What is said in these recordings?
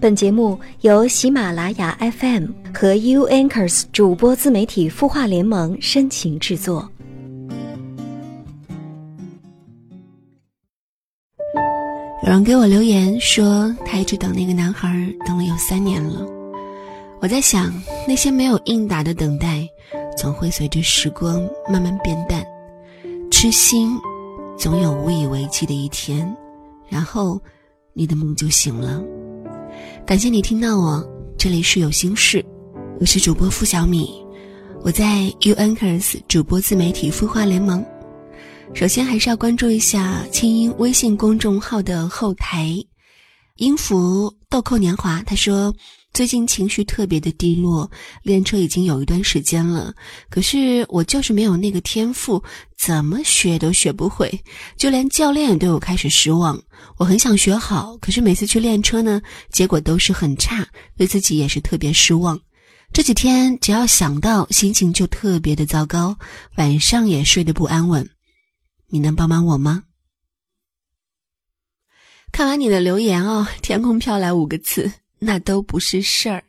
本节目由喜马拉雅 FM 和 U Anchors 主播自媒体孵化联盟深情制作。有人给我留言说，他一直等那个男孩等了有三年了。我在想，那些没有应答的等待，总会随着时光慢慢变淡。痴心，总有无以为继的一天，然后你的梦就醒了。感谢你听到我，这里是有心事，我是主播付小米，我在 U Anchors 主播自媒体孵化联盟。首先还是要关注一下清音微信公众号的后台，音符豆蔻年华他说。最近情绪特别的低落，练车已经有一段时间了，可是我就是没有那个天赋，怎么学都学不会，就连教练也对我开始失望。我很想学好，可是每次去练车呢，结果都是很差，对自己也是特别失望。这几天只要想到，心情就特别的糟糕，晚上也睡得不安稳。你能帮帮我吗？看完你的留言哦，天空飘来五个字。那都不是事儿。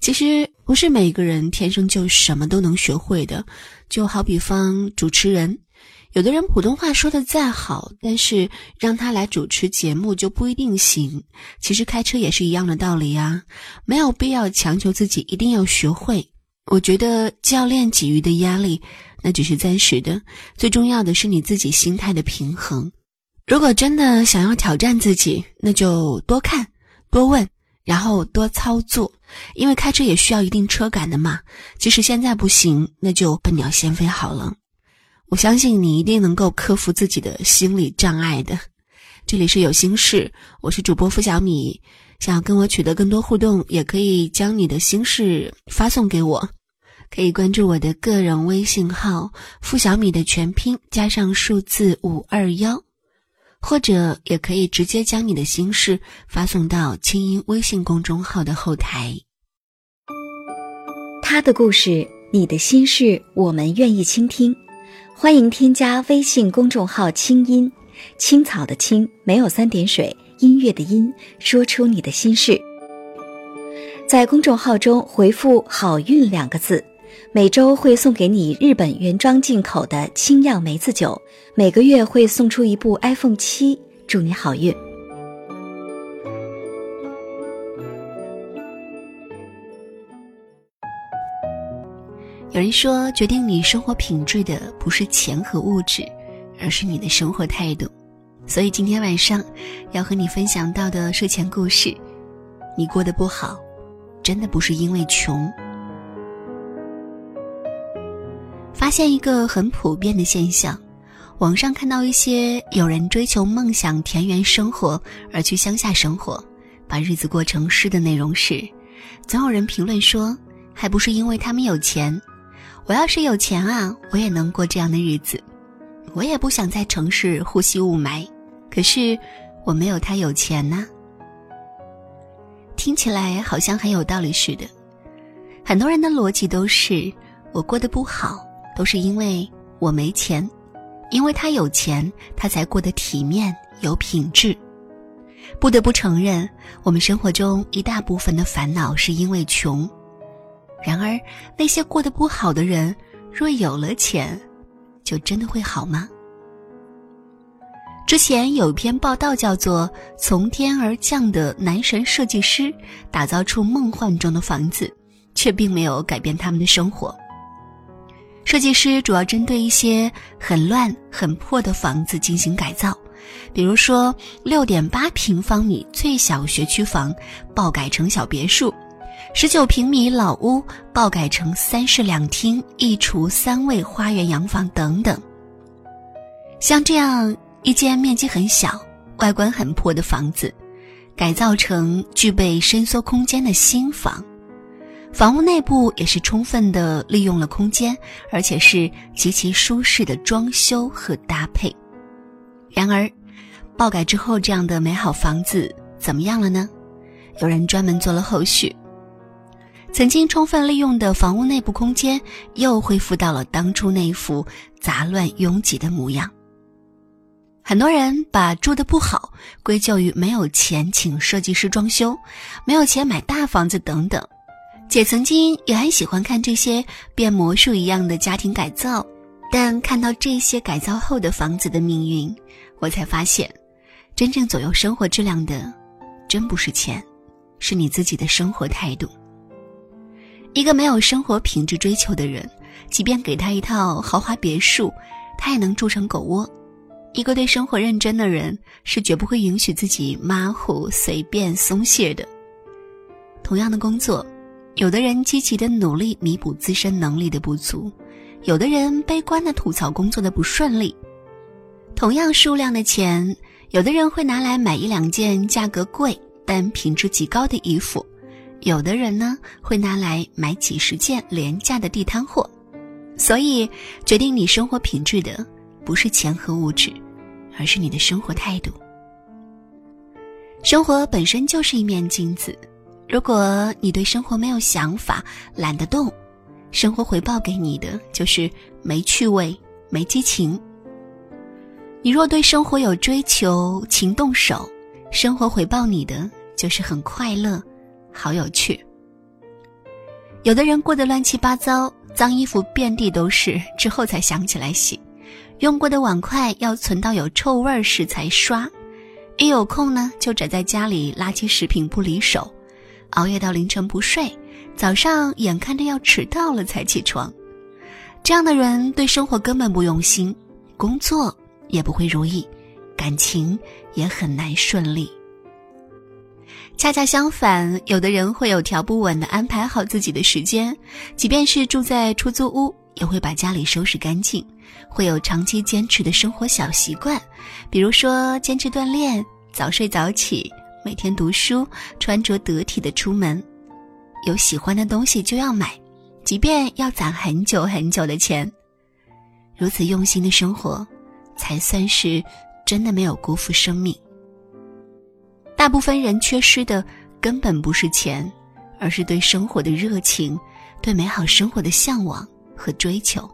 其实不是每个人天生就什么都能学会的。就好比方主持人，有的人普通话说的再好，但是让他来主持节目就不一定行。其实开车也是一样的道理呀，没有必要强求自己一定要学会。我觉得教练给予的压力那只是暂时的，最重要的是你自己心态的平衡。如果真的想要挑战自己，那就多看多问。然后多操作，因为开车也需要一定车感的嘛。即使现在不行，那就笨鸟先飞好了。我相信你一定能够克服自己的心理障碍的。这里是有心事，我是主播付小米。想要跟我取得更多互动，也可以将你的心事发送给我，可以关注我的个人微信号“付小米”的全拼加上数字五二幺。或者也可以直接将你的心事发送到清音微信公众号的后台。他的故事，你的心事，我们愿意倾听。欢迎添加微信公众号“清音青草”的青，没有三点水，音乐的音，说出你的心事。在公众号中回复“好运”两个字。每周会送给你日本原装进口的清酿梅子酒，每个月会送出一部 iPhone 七，祝你好运。有人说，决定你生活品质的不是钱和物质，而是你的生活态度。所以今天晚上要和你分享到的睡前故事，你过得不好，真的不是因为穷。发现一个很普遍的现象，网上看到一些有人追求梦想田园生活而去乡下生活，把日子过成诗的内容是，总有人评论说，还不是因为他们有钱。我要是有钱啊，我也能过这样的日子。我也不想在城市呼吸雾霾，可是我没有他有钱呐。听起来好像很有道理似的，很多人的逻辑都是我过得不好。都是因为我没钱，因为他有钱，他才过得体面有品质。不得不承认，我们生活中一大部分的烦恼是因为穷。然而，那些过得不好的人，若有了钱，就真的会好吗？之前有一篇报道叫做《从天而降的男神设计师打造出梦幻中的房子，却并没有改变他们的生活》。设计师主要针对一些很乱、很破的房子进行改造，比如说六点八平方米最小学区房爆改成小别墅，十九平米老屋爆改成三室两厅一厨三卫花园洋房等等。像这样一间面积很小、外观很破的房子，改造成具备伸缩空间的新房。房屋内部也是充分的利用了空间，而且是极其舒适的装修和搭配。然而，爆改之后这样的美好房子怎么样了呢？有人专门做了后续。曾经充分利用的房屋内部空间又恢复到了当初那一副杂乱拥挤的模样。很多人把住的不好归咎于没有钱请设计师装修，没有钱买大房子等等。姐曾经也很喜欢看这些变魔术一样的家庭改造，但看到这些改造后的房子的命运，我才发现，真正左右生活质量的，真不是钱，是你自己的生活态度。一个没有生活品质追求的人，即便给他一套豪华别墅，他也能住成狗窝。一个对生活认真的人，是绝不会允许自己马虎、随便、松懈的。同样的工作，有的人积极的努力弥补自身能力的不足，有的人悲观的吐槽工作的不顺利。同样数量的钱，有的人会拿来买一两件价格贵但品质极高的衣服，有的人呢会拿来买几十件廉价的地摊货。所以，决定你生活品质的。不是钱和物质，而是你的生活态度。生活本身就是一面镜子，如果你对生活没有想法，懒得动，生活回报给你的就是没趣味、没激情。你若对生活有追求，勤动手，生活回报你的就是很快乐、好有趣。有的人过得乱七八糟，脏衣服遍地都是，之后才想起来洗。用过的碗筷要存到有臭味时才刷，一有空呢就宅在家里垃圾食品不离手，熬夜到凌晨不睡，早上眼看着要迟到了才起床。这样的人对生活根本不用心，工作也不会如意，感情也很难顺利。恰恰相反，有的人会有条不紊地安排好自己的时间，即便是住在出租屋，也会把家里收拾干净。会有长期坚持的生活小习惯，比如说坚持锻炼、早睡早起、每天读书、穿着得体的出门。有喜欢的东西就要买，即便要攒很久很久的钱。如此用心的生活，才算是真的没有辜负生命。大部分人缺失的根本不是钱，而是对生活的热情、对美好生活的向往和追求。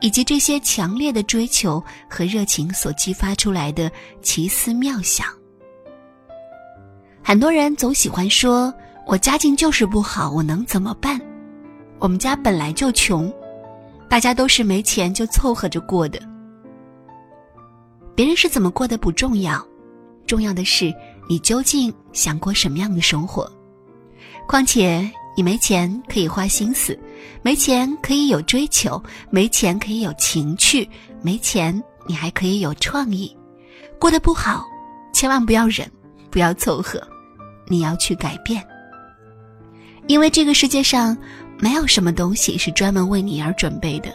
以及这些强烈的追求和热情所激发出来的奇思妙想。很多人总喜欢说：“我家境就是不好，我能怎么办？我们家本来就穷，大家都是没钱就凑合着过的。别人是怎么过的不重要，重要的是你究竟想过什么样的生活。况且。”你没钱可以花心思，没钱可以有追求，没钱可以有情趣，没钱你还可以有创意。过得不好，千万不要忍，不要凑合，你要去改变。因为这个世界上没有什么东西是专门为你而准备的，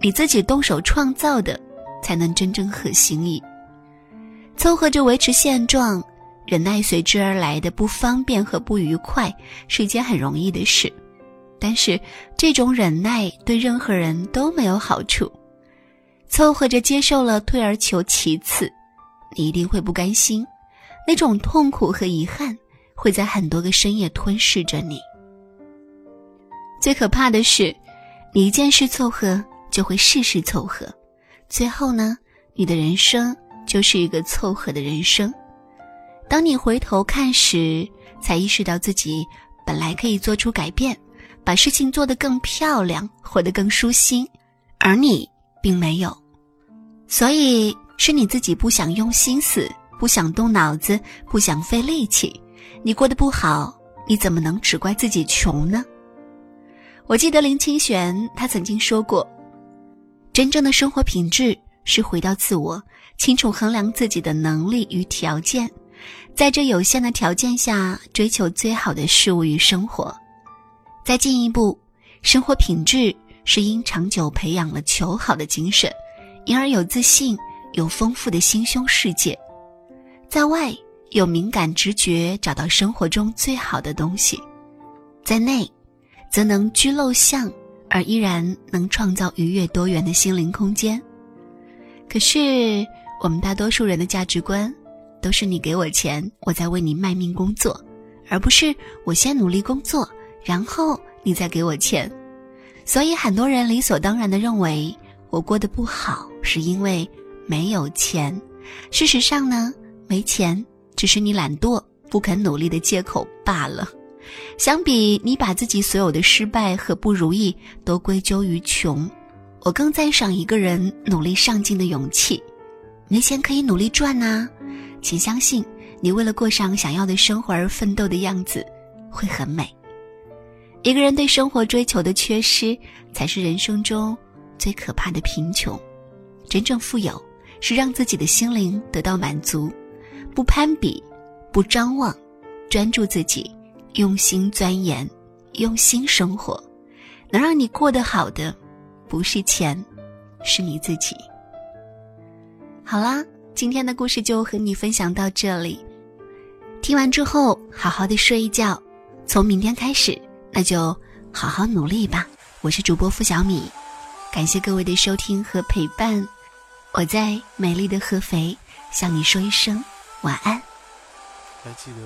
你自己动手创造的，才能真正合心意。凑合着维持现状。忍耐随之而来的不方便和不愉快是一件很容易的事，但是这种忍耐对任何人都没有好处。凑合着接受了，退而求其次，你一定会不甘心，那种痛苦和遗憾会在很多个深夜吞噬着你。最可怕的是，你一件事凑合，就会事事凑合，最后呢，你的人生就是一个凑合的人生。当你回头看时，才意识到自己本来可以做出改变，把事情做得更漂亮，活得更舒心，而你并没有。所以是你自己不想用心思，不想动脑子，不想费力气。你过得不好，你怎么能只怪自己穷呢？我记得林清玄他曾经说过：“真正的生活品质是回到自我，清楚衡量自己的能力与条件。”在这有限的条件下，追求最好的事物与生活。再进一步，生活品质是因长久培养了求好的精神，因而有自信，有丰富的心胸世界。在外有敏感直觉，找到生活中最好的东西；在内，则能居陋巷，而依然能创造愉悦多元的心灵空间。可是，我们大多数人的价值观。都是你给我钱，我在为你卖命工作，而不是我先努力工作，然后你再给我钱。所以很多人理所当然的认为我过得不好是因为没有钱，事实上呢，没钱只是你懒惰不肯努力的借口罢了。相比你把自己所有的失败和不如意都归咎于穷，我更赞赏一个人努力上进的勇气。没钱可以努力赚呐，请相信，你为了过上想要的生活而奋斗的样子会很美。一个人对生活追求的缺失，才是人生中最可怕的贫穷。真正富有，是让自己的心灵得到满足，不攀比，不张望，专注自己。用心钻研，用心生活，能让你过得好的，不是钱，是你自己。好啦，今天的故事就和你分享到这里。听完之后，好好的睡一觉。从明天开始，那就好好努力吧。我是主播付小米，感谢各位的收听和陪伴。我在美丽的合肥向你说一声晚安。还记得。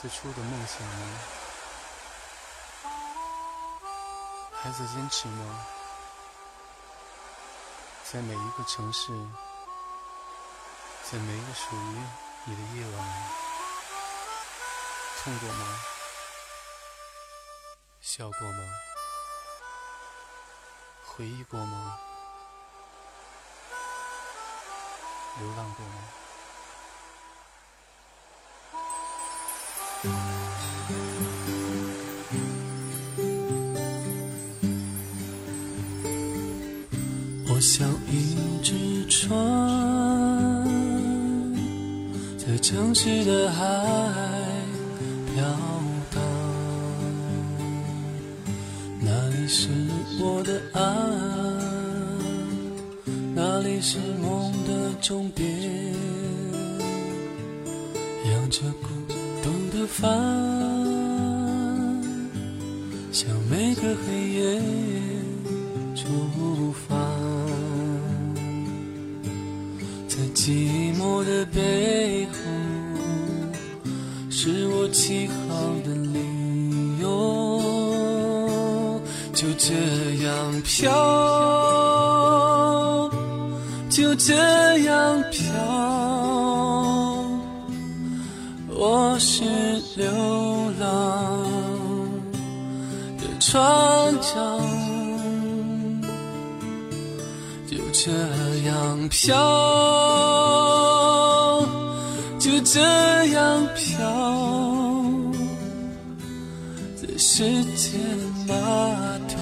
最初的梦想吗？还在坚持吗？在每一个城市，在每一个属于你的夜晚，痛过吗？笑过吗？回忆过吗？流浪过吗？我像一只船，在城市的海飘荡。哪里是我的岸？哪里是梦的终点？扬着的帆，向每个黑夜出发。在寂寞的背后，是我起好的理由。就这样飘，就这样飘。我是流浪的船长，就这样飘。就这样飘，在世界码头，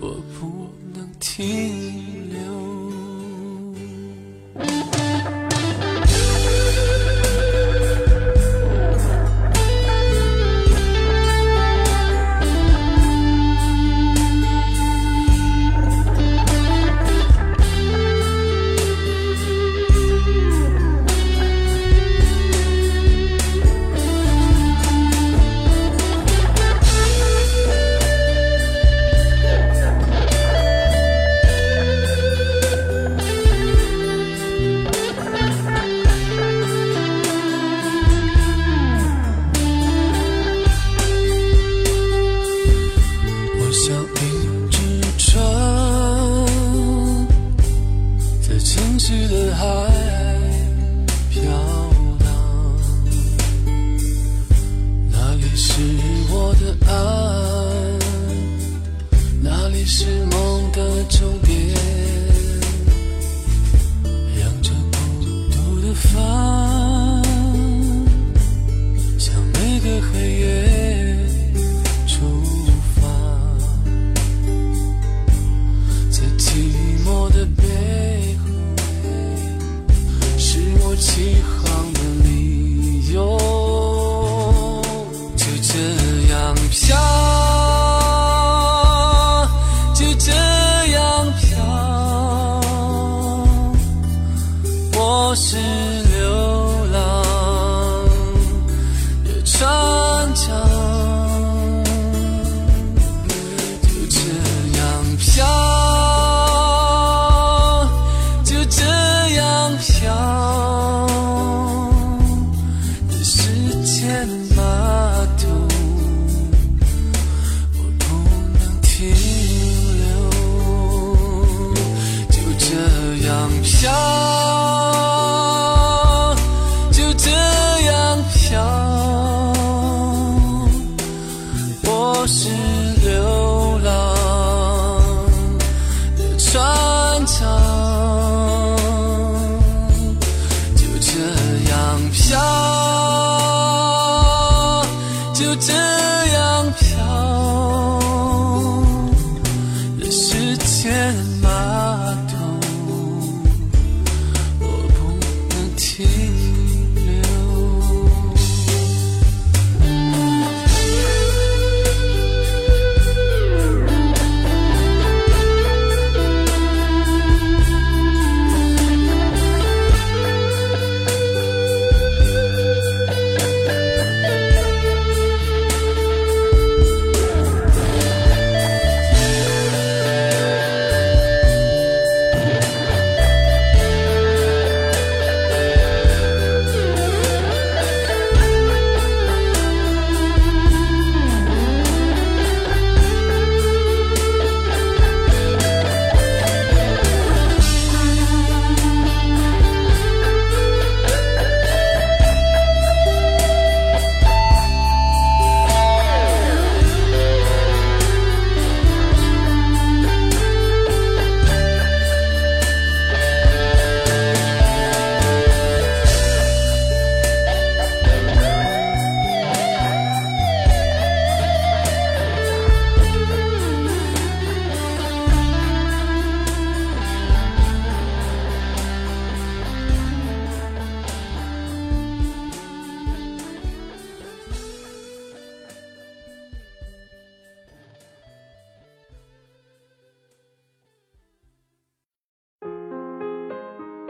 我不能停。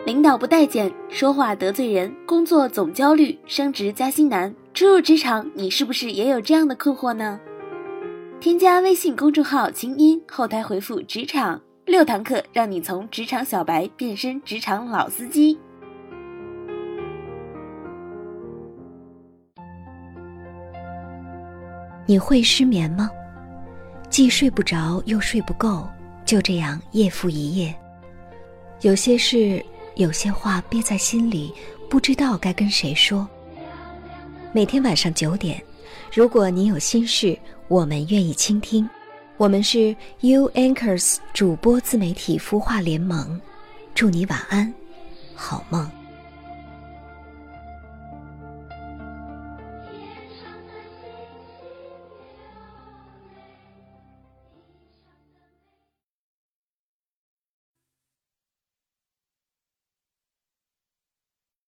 领导不待见，说话得罪人，工作总焦虑，升职加薪难。初入职场，你是不是也有这样的困惑呢？添加微信公众号“清音”，后台回复“职场”，六堂课让你从职场小白变身职场老司机。你会失眠吗？既睡不着又睡不够，就这样夜复一夜。有些事，有些话憋在心里，不知道该跟谁说。每天晚上九点，如果你有心事，我们愿意倾听。我们是 U Anchors 主播自媒体孵化联盟，祝你晚安，好梦。